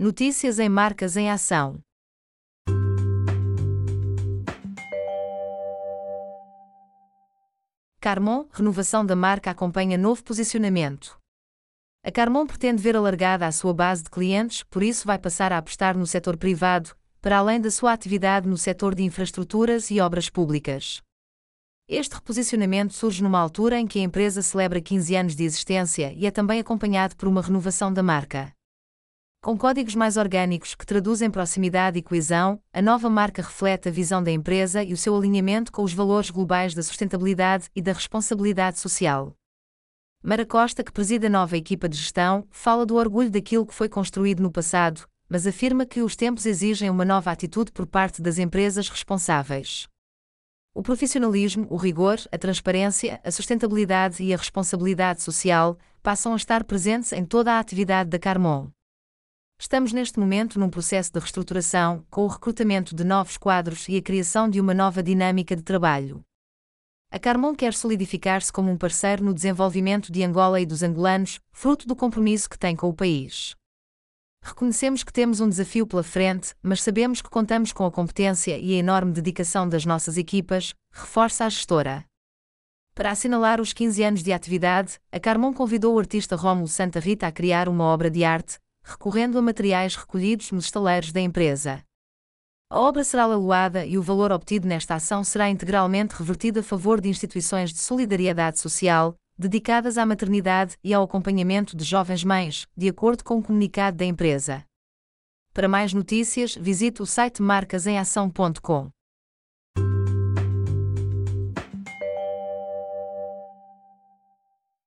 Notícias em Marcas em Ação. Carmon, renovação da marca acompanha novo posicionamento. A Carmon pretende ver alargada a sua base de clientes, por isso vai passar a apostar no setor privado, para além da sua atividade no setor de infraestruturas e obras públicas. Este reposicionamento surge numa altura em que a empresa celebra 15 anos de existência e é também acompanhado por uma renovação da marca. Com códigos mais orgânicos que traduzem proximidade e coesão, a nova marca reflete a visão da empresa e o seu alinhamento com os valores globais da sustentabilidade e da responsabilidade social. Mara Costa, que preside a nova equipa de gestão, fala do orgulho daquilo que foi construído no passado, mas afirma que os tempos exigem uma nova atitude por parte das empresas responsáveis. O profissionalismo, o rigor, a transparência, a sustentabilidade e a responsabilidade social passam a estar presentes em toda a atividade da Carmon. Estamos neste momento num processo de reestruturação, com o recrutamento de novos quadros e a criação de uma nova dinâmica de trabalho. A Carmon quer solidificar-se como um parceiro no desenvolvimento de Angola e dos angolanos, fruto do compromisso que tem com o país. Reconhecemos que temos um desafio pela frente, mas sabemos que contamos com a competência e a enorme dedicação das nossas equipas, reforça a gestora. Para assinalar os 15 anos de atividade, a Carmon convidou o artista Rómulo Santa Rita a criar uma obra de arte, recorrendo a materiais recolhidos nos estaleiros da empresa. A obra será leiloada e o valor obtido nesta ação será integralmente revertido a favor de instituições de solidariedade social, dedicadas à maternidade e ao acompanhamento de jovens mães, de acordo com o comunicado da empresa. Para mais notícias, visite o site marcasemação.com.